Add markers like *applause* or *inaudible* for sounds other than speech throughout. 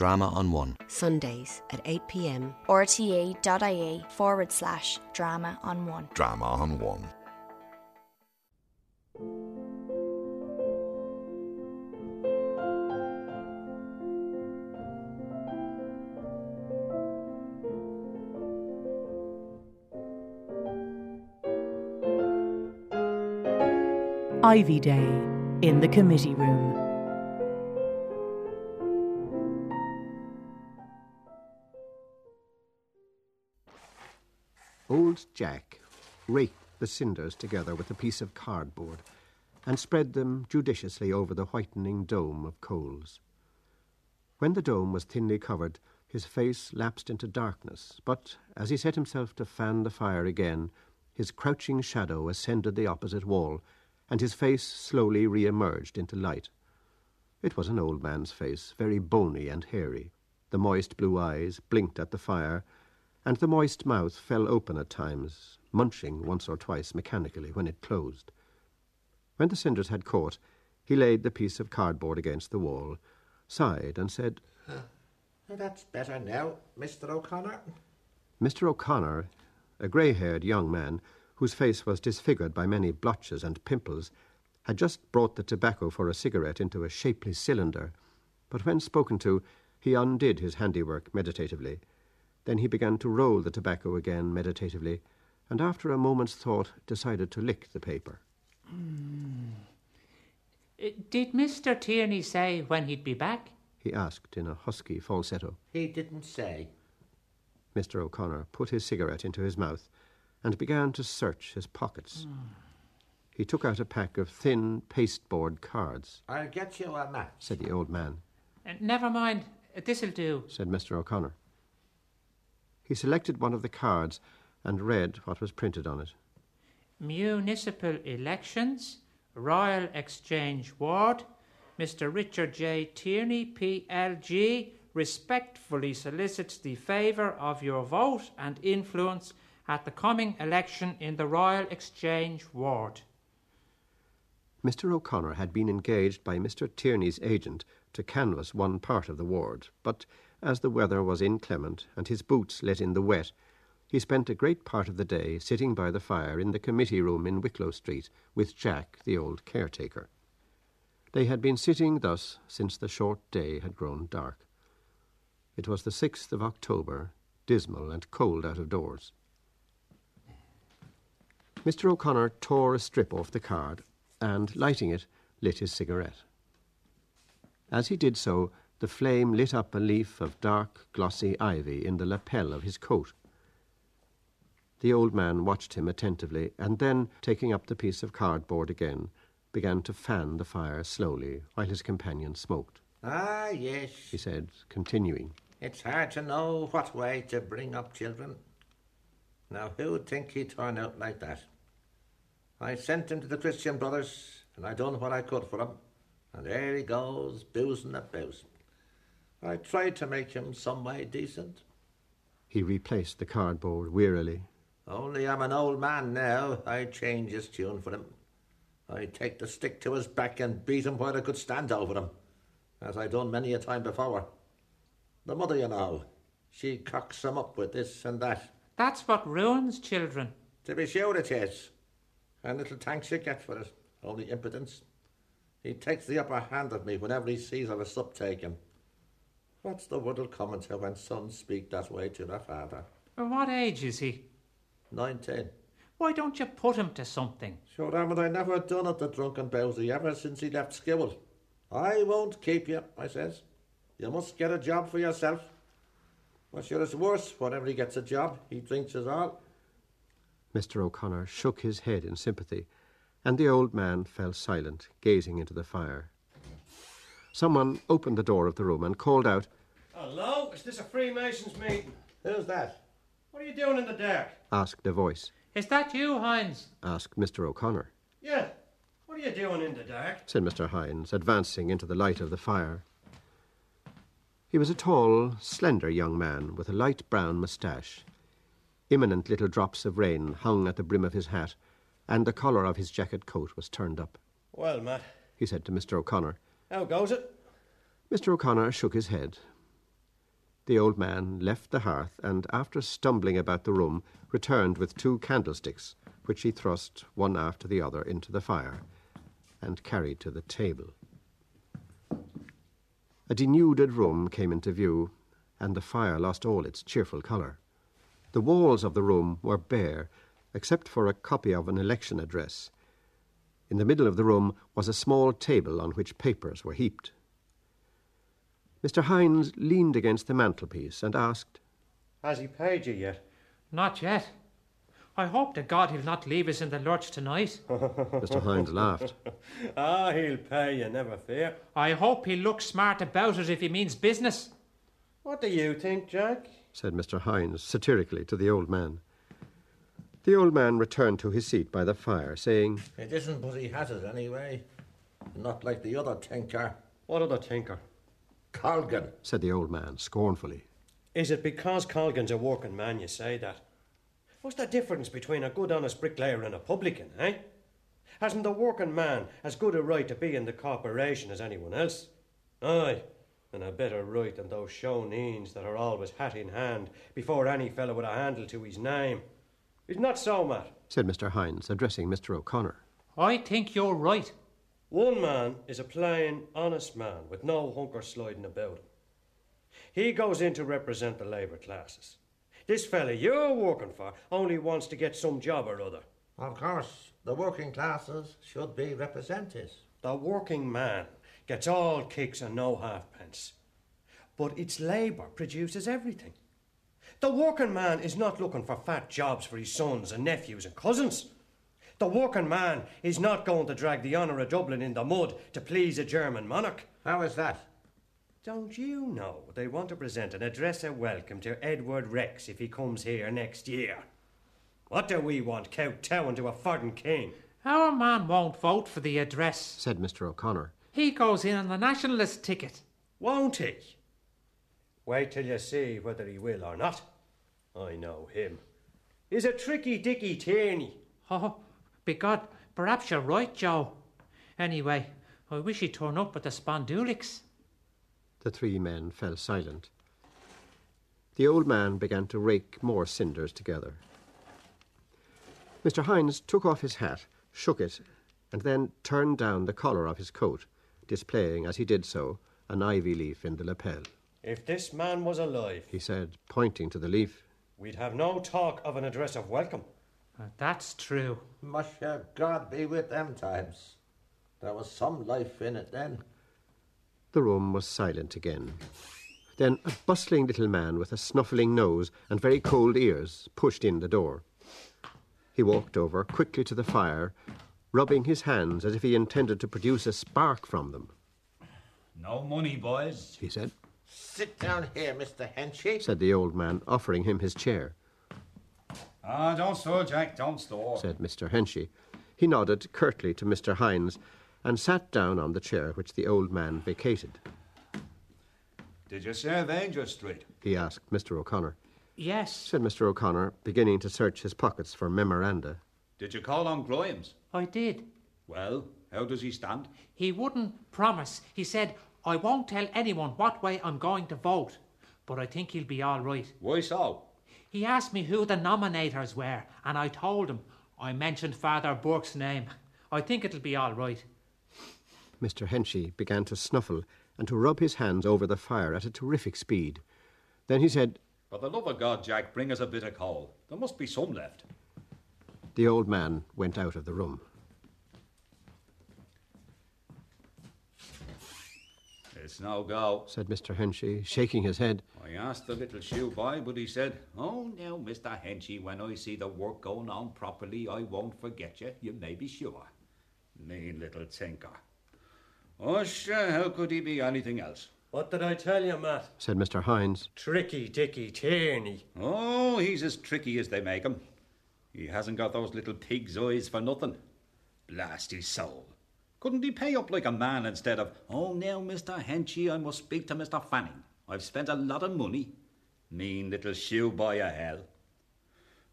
Drama on One. Sundays at 8 pm. rte.ie forward slash drama on one. Drama on One. Ivy Day in the committee room. Old Jack raked the cinders together with a piece of cardboard and spread them judiciously over the whitening dome of coals. When the dome was thinly covered, his face lapsed into darkness, but as he set himself to fan the fire again, his crouching shadow ascended the opposite wall, and his face slowly re emerged into light. It was an old man's face, very bony and hairy. The moist blue eyes blinked at the fire, and the moist mouth fell open at times, munching once or twice mechanically when it closed. When the cinders had caught, he laid the piece of cardboard against the wall, sighed, and said, That's better now, Mr. O'Connor. Mr. O'Connor, a grey haired young man, whose face was disfigured by many blotches and pimples, had just brought the tobacco for a cigarette into a shapely cylinder, but when spoken to, he undid his handiwork meditatively. Then he began to roll the tobacco again meditatively, and after a moment's thought decided to lick the paper. Uh, Did Mr. Tierney say when he'd be back? He asked in a husky falsetto. He didn't say. Mr. O'Connor put his cigarette into his mouth and began to search his pockets. He took out a pack of thin pasteboard cards, I'll get you a match. said the old man. Uh, Never mind, this'll do. said Mr. O'Connor. He selected one of the cards and read what was printed on it. Municipal elections, Royal Exchange Ward, Mr. Richard J. Tierney, PLG, respectfully solicits the favour of your vote and influence at the coming election in the Royal Exchange Ward. Mr. O'Connor had been engaged by Mr. Tierney's agent to canvass one part of the ward, but as the weather was inclement and his boots let in the wet, he spent a great part of the day sitting by the fire in the committee room in Wicklow Street with Jack, the old caretaker. They had been sitting thus since the short day had grown dark. It was the sixth of October, dismal and cold out of doors. Mr. O'Connor tore a strip off the card and, lighting it, lit his cigarette. As he did so, the flame lit up a leaf of dark, glossy ivy in the lapel of his coat. The old man watched him attentively, and then, taking up the piece of cardboard again, began to fan the fire slowly while his companion smoked. Ah, yes. He said, continuing, It's hard to know what way to bring up children. Now, who'd think he'd turn out like that? I sent him to the Christian Brothers, and I done what I could for him. And there he goes, boozing about. I tried to make him some way decent. He replaced the cardboard wearily. Only I'm an old man now. I change his tune for him. I take the stick to his back and beat him where I could stand over him, as I done many a time before. The mother, you know, she cocks him up with this and that. That's what ruins children. To be sure it is. And little thanks you get for it. Only impudence. He takes the upper hand of me whenever he sees I've a up taken. What's the word'll come to when sons speak that way to their father? Uh, What age is he? Nineteen. Why don't you put him to something? Sure, Hammond, I never done it, the drunken bowsy, ever since he left school. I won't keep you, I says. You must get a job for yourself. Well, sure, it's worse. Whenever he gets a job, he drinks us all. Mr. O'Connor shook his head in sympathy, and the old man fell silent, gazing into the fire. Someone opened the door of the room and called out, Hello, is this a Freemasons meeting? Who's that? What are you doing in the dark? asked a voice. Is that you, Hynes? Asked Mr. O'Connor, Yeah, what are you doing in the dark? said Mr. Hynes, advancing into the light of the fire. He was a tall, slender young man with a light brown moustache. Imminent little drops of rain hung at the brim of his hat, and the collar of his jacket coat was turned up. Well, Matt, He said to Mr. O'Connor. How goes it? Mr. O'Connor shook his head. The old man left the hearth and, after stumbling about the room, returned with two candlesticks, which he thrust one after the other into the fire and carried to the table. A denuded room came into view, and the fire lost all its cheerful colour. The walls of the room were bare, except for a copy of an election address. In the middle of the room was a small table on which papers were heaped. Mr. Hynes leaned against the mantelpiece and asked, Has he paid you yet? Not yet. I hope to God he'll not leave us in the lurch tonight. *laughs* Mr. Hynes laughed. *laughs* Ah, he'll pay you, never fear. I hope he'll look smart about it if he means business. What do you think, Jack? said Mr. Hynes satirically to the old man. The old man returned to his seat by the fire, saying, It isn't but he has it anyway. Not like the other tinker. What other tinker? Colgan. said the old man scornfully. Is it because Colgan's a working man you say that? What's the difference between a good honest bricklayer and a publican, eh? Hasn't the working man as good a right to be in the corporation as anyone else? Aye, and a better right than those shoneens that are always hat in hand before any fellow with a handle to his name. Is not so, Matt? said Mr. Hynes, addressing Mr. O'Connor. I think you're right. One man is a plain, honest man with no hunker sliding about him. He goes in to represent the labour classes. This fella you're working for only wants to get some job or other. Of course, the working classes should be represented. The working man gets all kicks and no halfpence. But its labour produces everything. The working man is not looking for fat jobs for his sons and nephews and cousins. The working man is not going to drag the honour of Dublin in the mud to please a German monarch. How is that? Don't you know they want to present an address of welcome to Edward Rex if he comes here next year? What do we want kowtowing to a foreign king? Our man won't vote for the address. said Mr. O'Connor. He goes in on the nationalist ticket. Won't he? Wait till you see whether he will or not. I know him. He's a tricky dicky Tierney. *laughs* Oh, begod, perhaps you're right, Joe. Anyway, I wish he'd turn up with the spondulics. The three men fell silent. The old man began to rake more cinders together. Mr. Hynes took off his hat, shook it, and then turned down the collar of his coat, displaying, as he did so, an ivy leaf in the lapel. If this man was alive, He said, pointing to the leaf, we'd have no talk of an address of welcome. Uh, that's true. Musha, God be with them times. There was some life in it then. The room was silent again. Then a bustling little man with a snuffling nose and very cold ears pushed in the door. He walked over quickly to the fire, rubbing his hands as if he intended to produce a spark from them. No money, boys. He said, Sit down here, Mr. Henchy. said the old man, offering him his chair. Ah, don't store, Jack, don't store. Said Mr. Henchy. He nodded curtly to Mr. Hynes and sat down on the chair which the old man vacated. Did you serve Aungier Street? He asked Mr. O'Connor. Yes, Said Mr. O'Connor, beginning to search his pockets for memoranda. Did you call on Grimes? I did. Well, how does he stand? He wouldn't promise. He said, I won't tell anyone what way I'm going to vote, but I think he'll be all right. Why so? He asked me who the nominators were, and I told him. I mentioned Father Burke's name. I think it'll be all right. Mr. Henchy began to snuffle and to rub his hands over the fire at a terrific speed. Then he said, For the love of God, Jack, bring us a bit of coal. There must be some left. The old man went out of the room. It's no go. Said Mr. Henchy, shaking his head. I asked the little shoe boy, but he said, Oh, now, Mr. Henchy, when I see the work going on properly, I won't forget you, you may be sure. Mean little tinker. Oh, sure, how could he be anything else? What did I tell you, Matt? Said Mr. Hynes. Tricky dicky Tierney. Oh, he's as tricky as they make him. He hasn't got those little pig's eyes for nothing. Blast his soul. Couldn't he pay up like a man instead of, oh, now, Mr. Henchy, I must speak to Mr. Fanning. I've spent a lot of money. Mean little shoe boy of hell.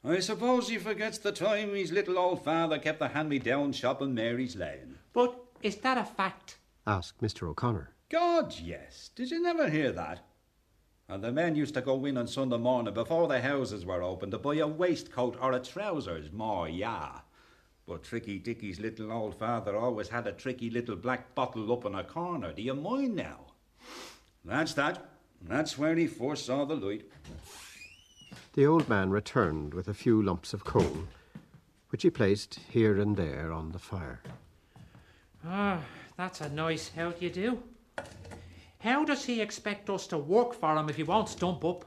I suppose he forgets the time his little old father kept the hand-me-down shop in Mary's Lane. But is that a fact? Asked Mr. O'Connor. God, yes. Did you never hear that? And the men used to go in on Sunday morning before the houses were open to buy a waistcoat or a trousers, more yeah. But Tricky Dicky's little old father always had a tricky little black bottle up in a corner. Do you mind now? That's that. That's where he first saw the light. The old man returned with a few lumps of coal, which he placed here and there on the fire. Ah, that's a nice how do you do. How does he expect us to work for him if he won't stump up?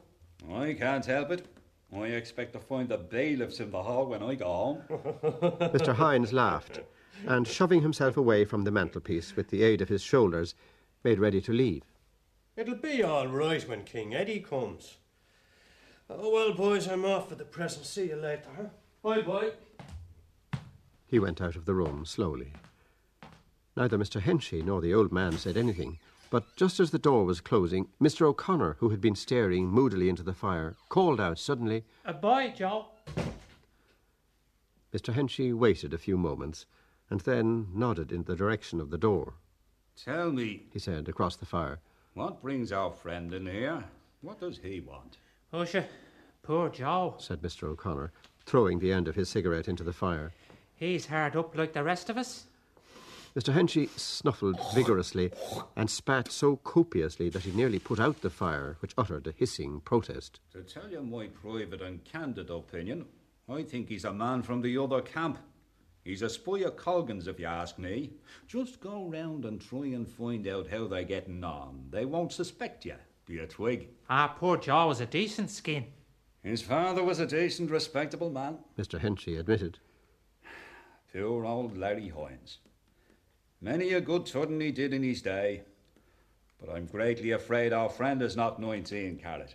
I can't help it. I expect to find the bailiffs in the hall when I go home. *laughs* Mr. Hynes laughed, and shoving himself away from the mantelpiece with the aid of his shoulders, made ready to leave. It'll be all right when King Eddie comes. Oh, well, boys, I'm off for the present. See you later. Bye bye. He went out of the room slowly. Neither Mr. Henchy nor the old man said anything, but just as the door was closing, Mr. O'Connor, who had been staring moodily into the fire, called out suddenly, A boy, Joe. Mr. Henchy waited a few moments, and then nodded in the direction of the door. Tell me, he said across the fire. What brings our friend in here? What does he want? Usha, poor Joe. said Mr. O'Connor, throwing the end of his cigarette into the fire. He's hard up like the rest of us. Mr. Henchy snuffled vigorously and spat so copiously that he nearly put out the fire, which uttered a hissing protest. To tell you my private and candid opinion, I think he's a man from the other camp. He's a spy of Colgan's, if you ask me. Just go round and try and find out how they're getting on. They won't suspect you, do you twig? Ah, poor Joe was a decent skin. His father was a decent, respectable man. Mr. Henchy admitted. Poor old Larry Hynes. Many a good turn he did in his day. But I'm greatly afraid our friend is not 19 carat.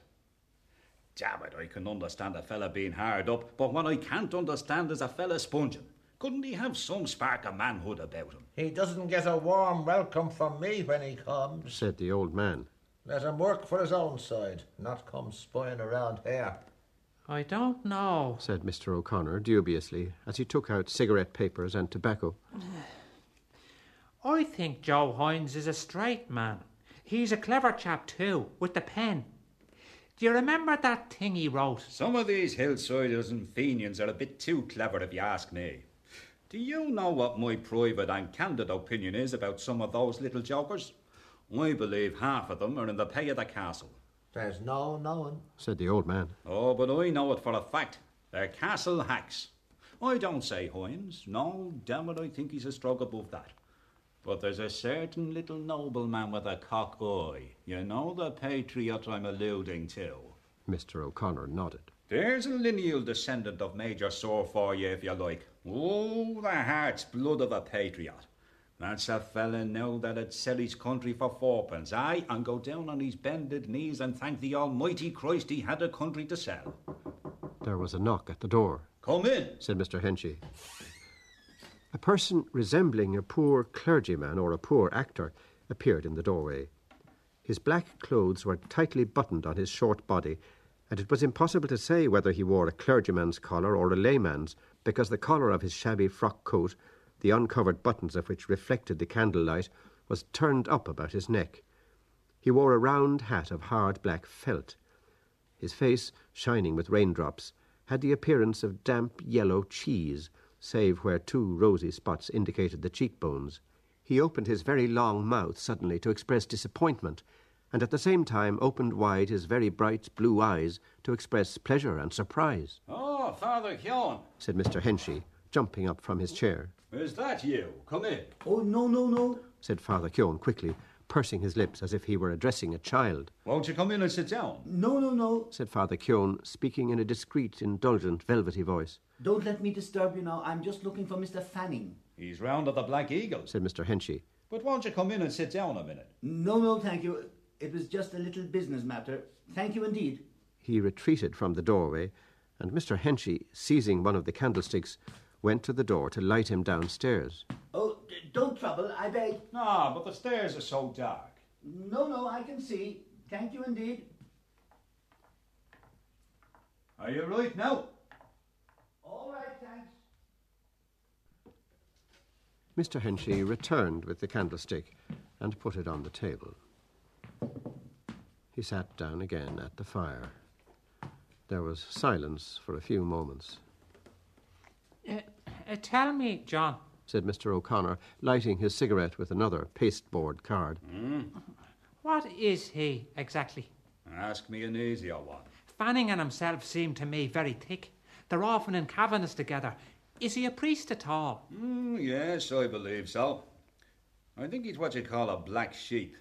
Damn it, I can understand a fella being hard up, but what I can't understand is a fella sponging. Couldn't he have some spark of manhood about him? He doesn't get a warm welcome from me when he comes. said the old man. Let him work for his own side, not come spying around here. I don't know, said Mr. O'Connor dubiously as he took out cigarette papers and tobacco. *sighs* *laughs* I think Joe Hynes is a straight man. He's a clever chap too, with the pen. Do you remember that thing he wrote? Some of these hillsiders and Fenians are a bit too clever, if you ask me. Do you know what my private and candid opinion is about some of those little jokers? I believe half of them are in the pay of the castle. There's no knowing, said the old man. Oh, but I know it for a fact. They're castle hacks. I don't say Hynes. No, damn it, I think he's a stroke above that. But there's a certain little nobleman with a cock eye. You know the patriot I'm alluding to. Mr. O'Connor nodded. There's a lineal descendant of Major Sirr for you, if you like. Oh, the heart's blood of a patriot. That's a fella now that'd sell his country for fourpence, aye, and go down on his bended knees and thank the Almighty Christ he had a country to sell. There was a knock at the door. Come in, said Mr. Henchy. A person resembling a poor clergyman or a poor actor appeared in the doorway. His black clothes were tightly buttoned on his short body, and it was impossible to say whether he wore a clergyman's collar or a layman's, because the collar of his shabby frock coat, the uncovered buttons of which reflected the candlelight, was turned up about his neck. He wore a round hat of hard black felt. His face, shining with raindrops, had the appearance of damp yellow cheese, save where two rosy spots indicated the cheekbones. He opened his very long mouth suddenly to express disappointment, and at the same time opened wide his very bright blue eyes to express pleasure and surprise. Oh, Father Keon, said Mr. Henchy, jumping up from his chair. Is that you? Come in. Oh, no, no, no, said Father Keon quickly, pursing his lips as if he were addressing a child. Won't you come in and sit down? No, no, no, said Father Keon, speaking in a discreet, indulgent, velvety voice. Don't let me disturb you now. I'm just looking for Mr. Fanning. He's round at the Black Eagle, said Mr. Henchy. But won't you come in and sit down a minute? No, no, thank you. It was just a little business matter. Thank you indeed. He retreated from the doorway, and Mr. Henchy, seizing one of the candlesticks, went to the door to light him downstairs. Oh, don't trouble, I beg. No, but the stairs are so dark. No, no, I can see. Thank you indeed. Are you right now? All right, thanks. Mr. Henchy returned with the candlestick and put it on the table. He sat down again at the fire. There was silence for a few moments. Uh, uh, tell me, John, said Mr. O'Connor, lighting his cigarette with another pasteboard card. what is he exactly? Ask me an easier one. Fanning and himself seem to me very thick. They're often in cabinets together. Is he a priest at all? Mm, yes, I believe so. I think he's what you call a black sheep.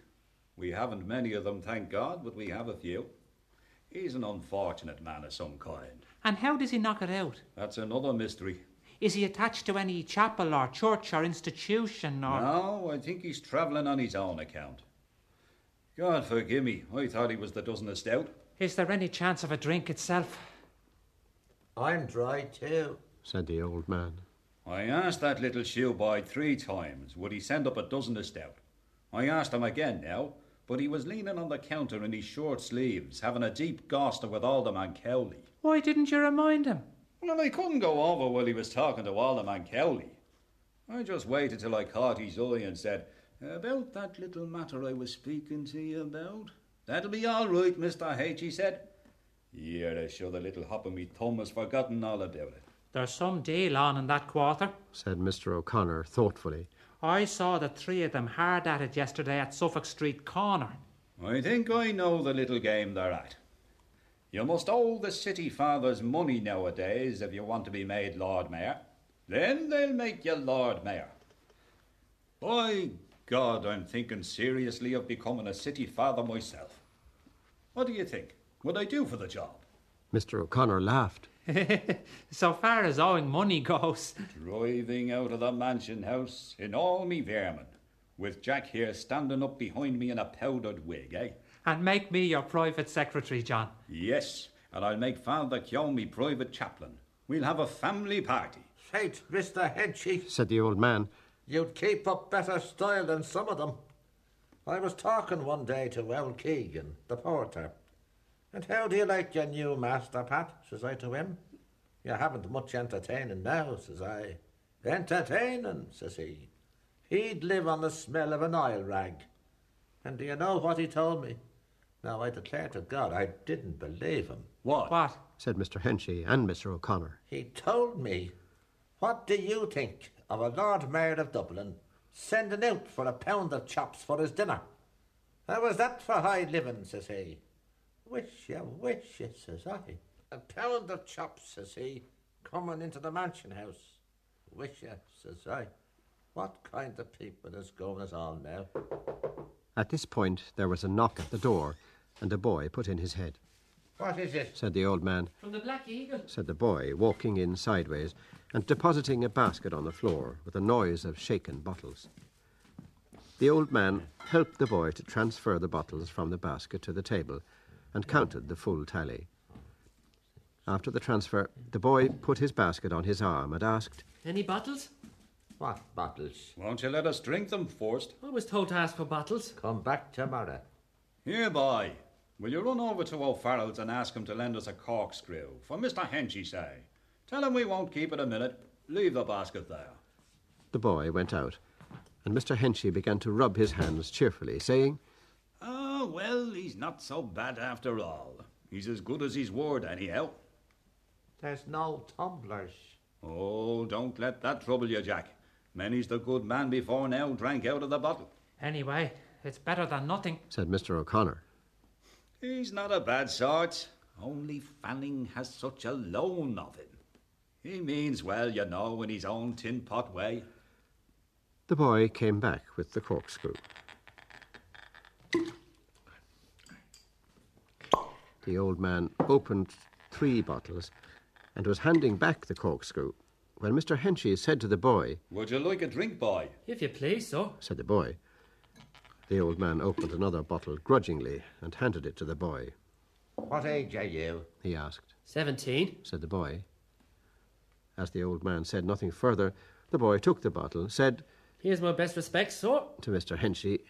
We haven't many of them, thank God, but we have a few. He's an unfortunate man of some kind. And how does he knock it out? That's another mystery. Is he attached to any chapel or church or institution or. No, I think he's travelling on his own account. God forgive me, I thought he was the dozen of stout. Is there any chance of a drink itself? I'm dry too. said the old man. I asked that little shoeboy three times would he send up a dozen of stout. I asked him again now, but he was leaning on the counter in his short sleeves, having a deep goster with Alderman Cowley. Why didn't you remind him? Well, I couldn't go over while he was talking to Alderman Cowley. I just waited till I caught his eye and said, About that little matter I was speaking to you about. That'll be all right, Mr. H, he said. Yeah, they sure the little hop of me thumb has forgotten all about it. There's some deal on in that quarter. said Mr. O'Connor thoughtfully. I saw the three of them hard at it yesterday at Suffolk Street corner. I think I know the little game they're at. You must owe the city fathers money nowadays if you want to be made Lord Mayor. Then they'll make you Lord Mayor. By God, I'm thinking seriously of becoming a city father myself. What do you think? Would I do for the job? Mr. O'Connor laughed. *laughs* so far as owing money goes. Driving out of the mansion house in all me vermin, with Jack here standing up behind me in a powdered wig, eh? And make me your private secretary, John. Yes, and I'll make Father Keon me private chaplain. We'll have a family party. Right, Mr. Henchy, said the old man. you'd keep up better style than some of them. I was talking one day to Well Keegan, the porter. And how do you like your new master, Pat? says I to him. You haven't much entertaining now, says I. Entertaining, says he. He'd live on the smell of an oil rag. And do you know what he told me? Now, I declare to God, I didn't believe him. What? What? said Mr. Henchy and Mr. O'Connor. He told me, What do you think of a Lord Mayor of Dublin sending out for a pound of chops for his dinner? How was that for high living, says he. Wish you, wish you, says I. A pound of chops, says he, coming into the mansion house. Wish you, says I. What kind of people is going us on now? At this point, there was a knock at the door, and a boy put in his head. What is it? Said the old man, From the Black Eagle. said the boy, walking in sideways and depositing a basket on the floor with a noise of shaken bottles. The old man helped the boy to transfer the bottles from the basket to the table and counted the full tally. After the transfer, the boy put his basket on his arm and asked, Any bottles? What bottles? Won't you let us drink them first? I was told to ask for bottles. Come back tomorrow. Here, boy. Will you run over to O'Farrell's and ask him to lend us a corkscrew? For Mr. Henchy, say. Tell him we won't keep it a minute. Leave the basket there. The boy went out, and Mr. Henchy began to rub his hands cheerfully, saying, Ah, well, he's not so bad after all. He's as good as his word, anyhow. There's no tumblers. Oh, don't let that trouble you, Jack. Many's the good man before now drank out of the bottle. Anyway, it's better than nothing. said Mr. O'Connor. He's not a bad sort. Only Fanning has such a loan of him. He means well, you know, in his own tin pot way. The boy came back with the corkscrew. The old man opened three bottles and was handing back the corkscrew when Mr. Henchy said to the boy, Would you like a drink, boy? If you please, sir. said the boy. The old man opened another bottle grudgingly and handed it to the boy. What age are you? He asked, Seventeen. said the boy. As the old man said nothing further, the boy took the bottle, said Here's my best respects, sir. to Mr. Henchy,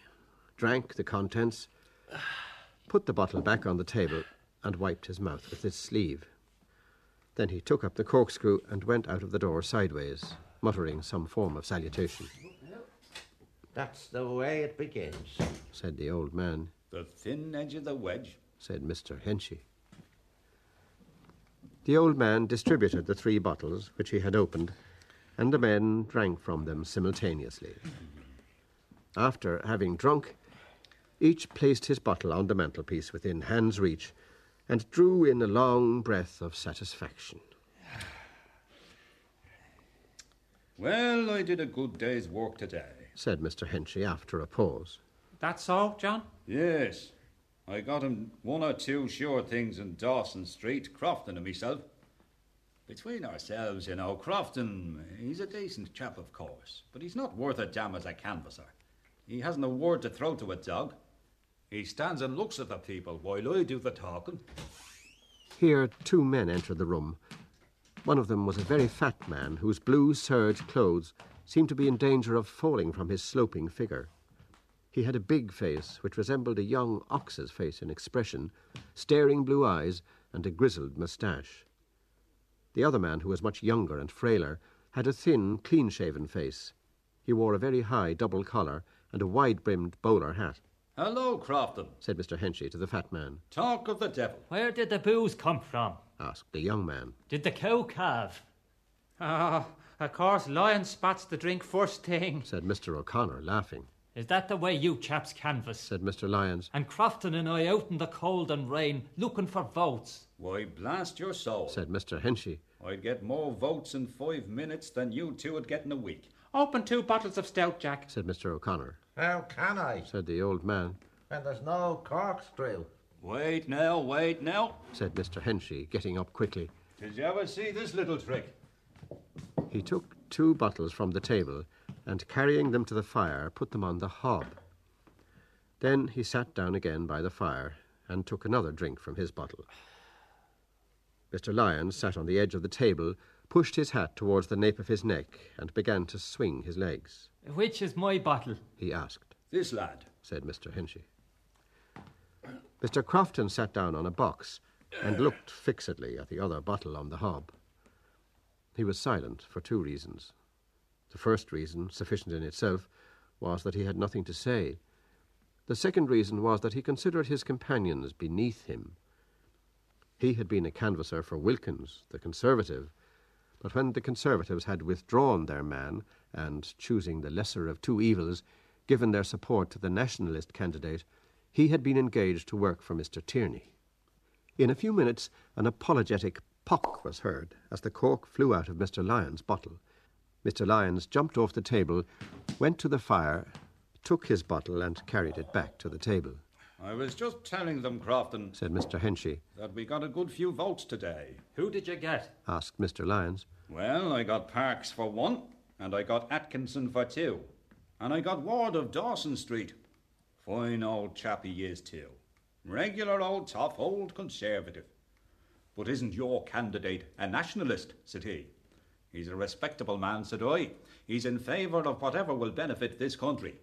drank the contents, *sighs* put the bottle back on the table, and wiped his mouth with his sleeve. Then he took up the corkscrew and went out of the door sideways, muttering some form of salutation. That's the way it begins. Said the old man. The thin edge of the wedge. said Mr. Henchy. The old man distributed the three bottles which he had opened, and the men drank from them simultaneously. After having drunk, each placed his bottle on the mantelpiece within hand's reach and drew in a long breath of satisfaction. Well, I did a good day's work today. Said Mr. Henchy after a pause. That's so, John? Yes. I got him one or two sure things in Dawson Street, Crofton and myself. Between ourselves, you know, Crofton, he's a decent chap, of course, but he's not worth a damn as a canvasser. He hasn't a word to throw to a dog. He stands and looks at the people while I do the talking. Here, two men entered the room. One of them was a very fat man whose blue serge clothes seemed to be in danger of falling from his sloping figure. He had a big face which resembled a young ox's face in expression, staring blue eyes, and a grizzled moustache. The other man, who was much younger and frailer, had a thin, clean shaven face. He wore a very high double collar and a wide brimmed bowler hat, Hello, Crofton. said Mr. Henchy to the fat man, Talk of the devil. Where did the booze come from? asked the young man. Did the cow calve? Ah, of course, Lyons spots the drink first thing. said Mr. O'Connor, laughing. Is that the way you chaps canvass? Said Mr. Lyons. And Crofton and I out in the cold and rain looking for votes. Why, blast your soul. said Mr. Henchy. I'd get more votes in five minutes than you two would get in a week. Open two bottles of stout, Jack. said Mr. O'Connor. How can I? Said the old man, When there's no corkscrew. Wait now, wait now. said Mr. Henchy, getting up quickly. Did you ever see this little trick? He took two bottles from the table and, carrying them to the fire, put them on the hob. Then he sat down again by the fire and took another drink from his bottle. Mr. Lyons sat on the edge of the table, pushed his hat towards the nape of his neck, and began to swing his legs. Which is my bottle? He asked, This lad. said Mr. Henchy. Mr. Crofton sat down on a box and looked fixedly at the other bottle on the hob. He was silent for two reasons. The first reason, sufficient in itself, was that he had nothing to say. The second reason was that he considered his companions beneath him. He had been a canvasser for Wilkins, the Conservative, but when the Conservatives had withdrawn their man and, choosing the lesser of two evils, given their support to the Nationalist candidate, he had been engaged to work for Mr. Tierney. In a few minutes, an apologetic pock was heard as the cork flew out of Mr. Lyons' bottle. Mr. Lyons jumped off the table, went to the fire, took his bottle, and carried it back to the table, I was just telling them, Crofton, said Mr. Henchy. that we got a good few votes today. Who did you get? Asked Mr. Lyons. Well, I got Parkes for one, and I got Atkinson for two, and I got Ward of Dawson Street. Fine old chap he is, too. Regular old tough old conservative. But isn't your candidate a nationalist? said he. He's a respectable man, said I. He's in favour of whatever will benefit this country.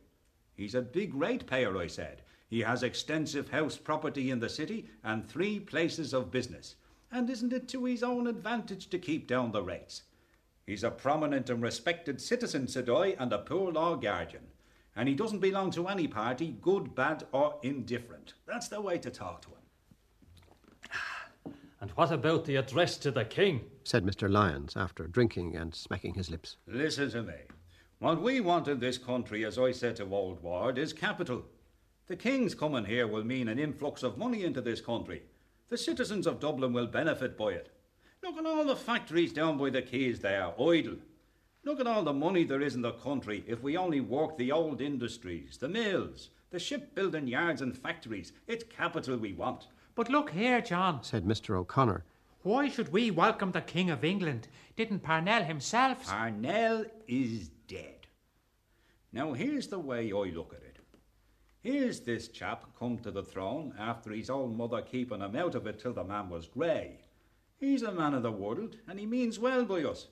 He's a big ratepayer, I said. He has extensive house property in the city and three places of business. And isn't it to his own advantage to keep down the rates? He's a prominent and respected citizen, said I, and a poor law guardian. And he doesn't belong to any party, good, bad, or indifferent. That's the way to talk to him. And what about the address to the king? said Mr. Lyons after drinking and smacking his lips. Listen to me. What we want in this country, as I said to Old Ward, is capital. The King's coming here will mean an influx of money into this country. The citizens of Dublin will benefit by it. Look at all the factories down by the quays there, are idle. Look at all the money there is in the country if we only work the old industries, the mills, the shipbuilding yards and factories. It's capital we want. But look here, John. Said Mr. O'Connor. Why should we welcome the King of England? Didn't Parnell himself? Parnell is dead. Now, here's the way I look at it. Here's this chap come to the throne after his old mother keeping him out of it till the man was grey. He's a man of the world, and he means well by us.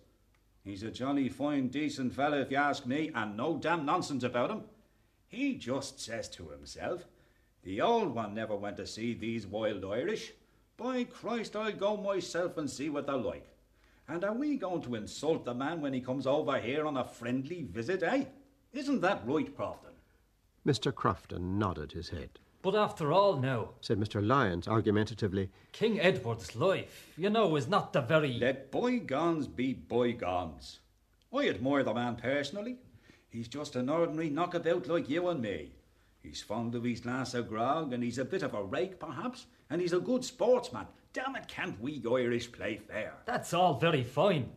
He's a jolly fine, decent fellow, if you ask me, and no damn nonsense about him. He just says to himself, The old one never went to see these wild Irish. By Christ, I'll go myself and see what they're like. And are we going to insult the man when he comes over here on a friendly visit, eh? Isn't that right, Crofton? Mr. Crofton nodded his head. But after all, no, said Mr. Lyons argumentatively, King Edward's life, you know, is not the very. Let bygones be bygones. I admire the man personally. He's just an ordinary knockabout like you and me. He's fond of his glass of grog, and he's a bit of a rake, perhaps, and he's a good sportsman. Damn it, can't we Irish play fair? That's all very fine.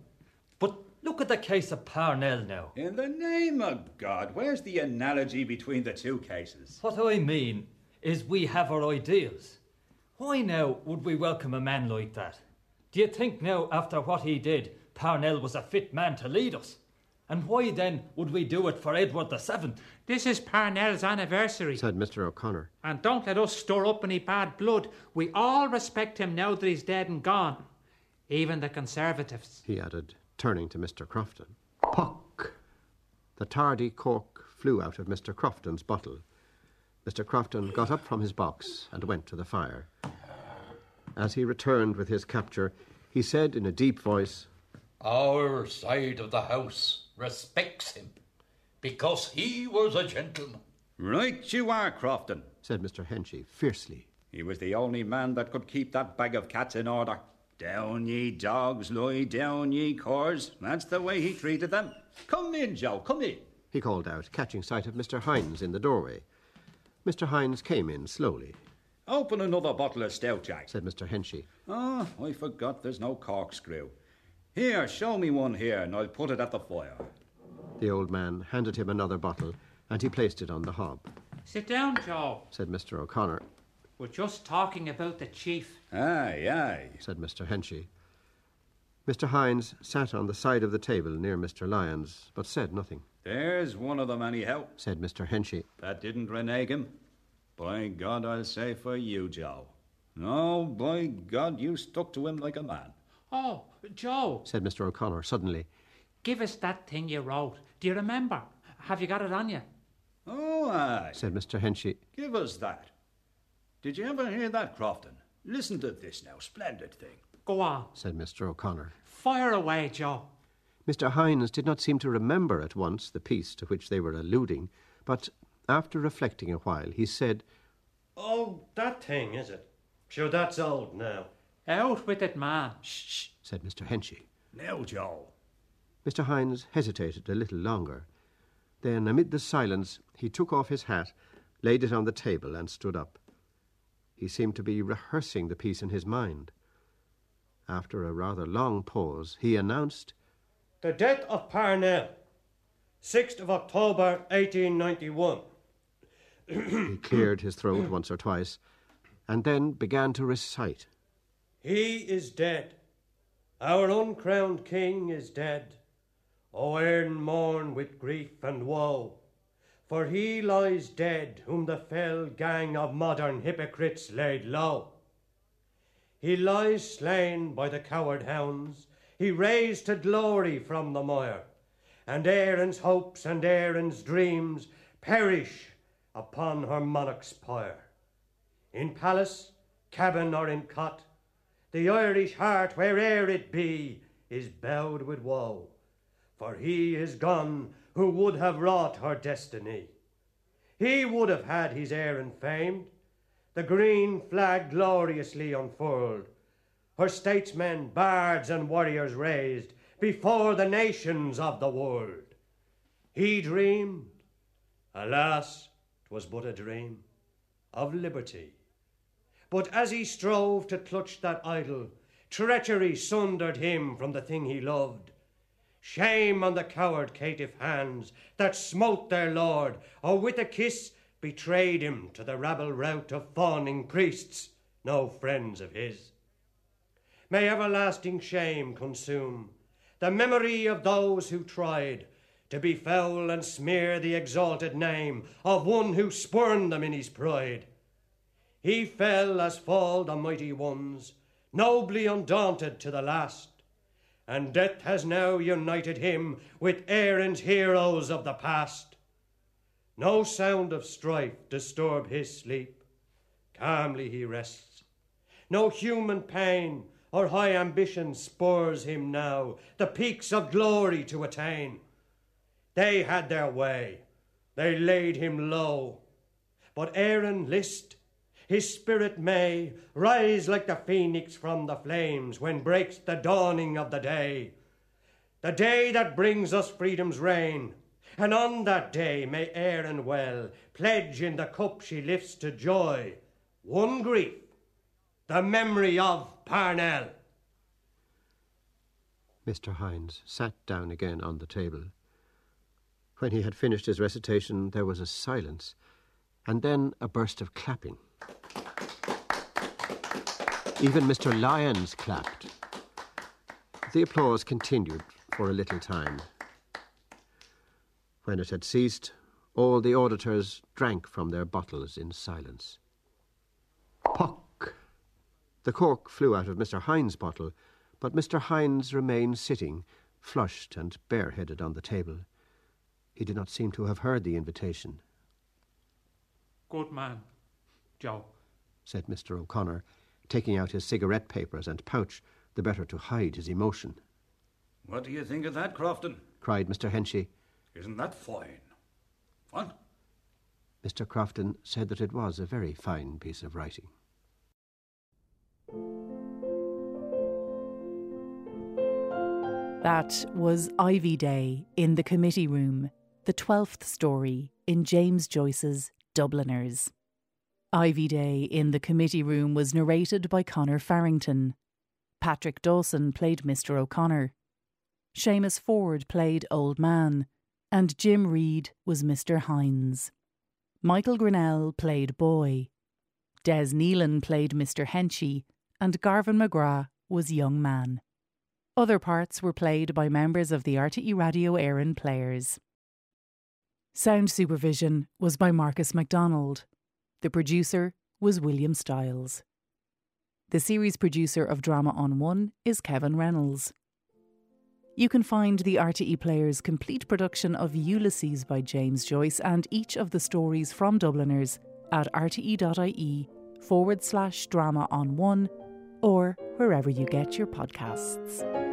But look at the case of Parnell now. In the name of God, where's the analogy between the two cases? What I mean is we have our ideals. Why now would we welcome a man like that? Do you think now, after what he did, Parnell was a fit man to lead us? And why then would we do it for Edward the Seventh? This is Parnell's anniversary. said Mr. O'Connor. And don't let us stir up any bad blood. We all respect him now that he's dead and gone. Even the Conservatives. He added, turning to Mr. Crofton. Puck! The tardy cork flew out of Mr. Crofton's bottle. Mr. Crofton got up from his box and went to the fire. As he returned with his capture, he said in a deep voice, Our side of the house respects him because he was a gentleman. Right you are, Crofton, said Mr. Henchy fiercely. He was the only man that could keep that bag of cats in order. Down, ye dogs, lie down, ye curs. That's the way he treated them. Come in, Joe, come in. He called out, catching sight of Mr. Hynes in the doorway. Mr. Hynes came in slowly. Open another bottle of stout, Jack, said Mr. Henchy. Oh, I forgot there's no corkscrew. Here, show me one here, and I'll put it at the fire. The old man handed him another bottle, and he placed it on the hob. Sit down, Joe, said Mr. O'Connor. We're just talking about the chief. Aye, aye, said Mr. Henchy. Mr. Hynes sat on the side of the table near Mr. Lyons, but said nothing. There's one of them, anyhow, said Mr. Henchy. That didn't renege him. By God, I'll say for you, Joe. No, by God, you stuck to him like a man. Oh, Joe, said Mr. O'Connor suddenly. Give us that thing you wrote. Do you remember? Have you got it on you? Oh, aye, said Mr. Henchy. Give us that. Did you ever hear that, Crofton? Listen to this now. Splendid thing. Go on, said Mr. O'Connor. Fire away, Joe. Mr. Hynes did not seem to remember at once the piece to which they were alluding, but after reflecting a while, he said, Oh, that thing, is it? Sure, that's old now. Out with it, man. Shh, said Mr. Henchy. Now, Joe. Mr. Hynes hesitated a little longer. Then, amid the silence, he took off his hat, laid it on the table, and stood up. He seemed to be rehearsing the piece in his mind. After a rather long pause, he announced, The death of Parnell, 6th of October, 1891. he cleared his throat once or twice, and then began to recite. He is dead. Our uncrowned king is dead. O Erin mourn with grief and woe, for he lies dead whom the fell gang of modern hypocrites laid low. He lies slain by the coward hounds, he raised to glory from the mire, and Erin's hopes and Erin's dreams perish upon her monarch's pyre. In palace, cabin, or in cot, the Irish heart, where'er it be, is bowed with woe, for he is gone who would have wrought her destiny. He would have had his Erin famed, the green flag gloriously unfurled, her statesmen, bards, and warriors raised before the nations of the world. He dreamed, alas, 'twas but a dream, of liberty. But as he strove to clutch that idol, treachery sundered him from the thing he loved. Shame on the coward caitiff hands that smote their lord, or with a kiss betrayed him to the rabble rout of fawning priests, no friends of his. May everlasting shame consume the memory of those who tried to befoul and smear the exalted name of one who spurned them in his pride. He fell as fall the mighty ones, nobly undaunted to the last, and death has now united him with Erin's heroes of the past. No sound of strife disturb his sleep. Calmly he rests. No human pain or high ambition spurs him now the peaks of glory to attain. They had their way, they laid him low, But Erin list, his spirit may rise like the phoenix from the flames when breaks the dawning of the day. The day that brings us freedom's reign. And on that day may Erin well pledge in the cup she lifts to joy one grief, the memory of Parnell. Mr. Hynes sat down again on the table. When he had finished his recitation, there was a silence, and then a burst of clapping. Even Mr. Lyons clapped. The applause continued for a little time. When it had ceased, all the auditors drank from their bottles in silence. Puck! The cork flew out of Mr. Hynes' bottle, but Mr. Hynes remained sitting, flushed and bareheaded on the table. He did not seem to have heard the invitation. Good man, Joe, said Mr. O'Connor, taking out his cigarette papers and pouch, the better to hide his emotion. What do you think of that, Crofton? cried Mr. Henchy. Isn't that fine? What? Mr. Crofton said that it was a very fine piece of writing. That was Ivy Day in the committee room, the 12th story in James Joyce's Dubliners. Ivy Day in the committee room was narrated by Conor Farrington. Patrick Dawson played Mr. O'Connor. Seamus Ford played Old Man, and Jim Reed was Mr. Hynes. Michael Grinnell played Boy. Des Nealon played Mr. Henchy, and Garvin McGrath was Young Man. Other parts were played by members of the RTE Radio Éireann players. Sound supervision was by Marcus MacDonald. The producer was William Stiles. The series producer of Drama on One is Kevin Reynolds. You can find the RTE Players' complete production of Ulysses by James Joyce and each of the stories from Dubliners at rte.ie forward slash drama on one or wherever you get your podcasts.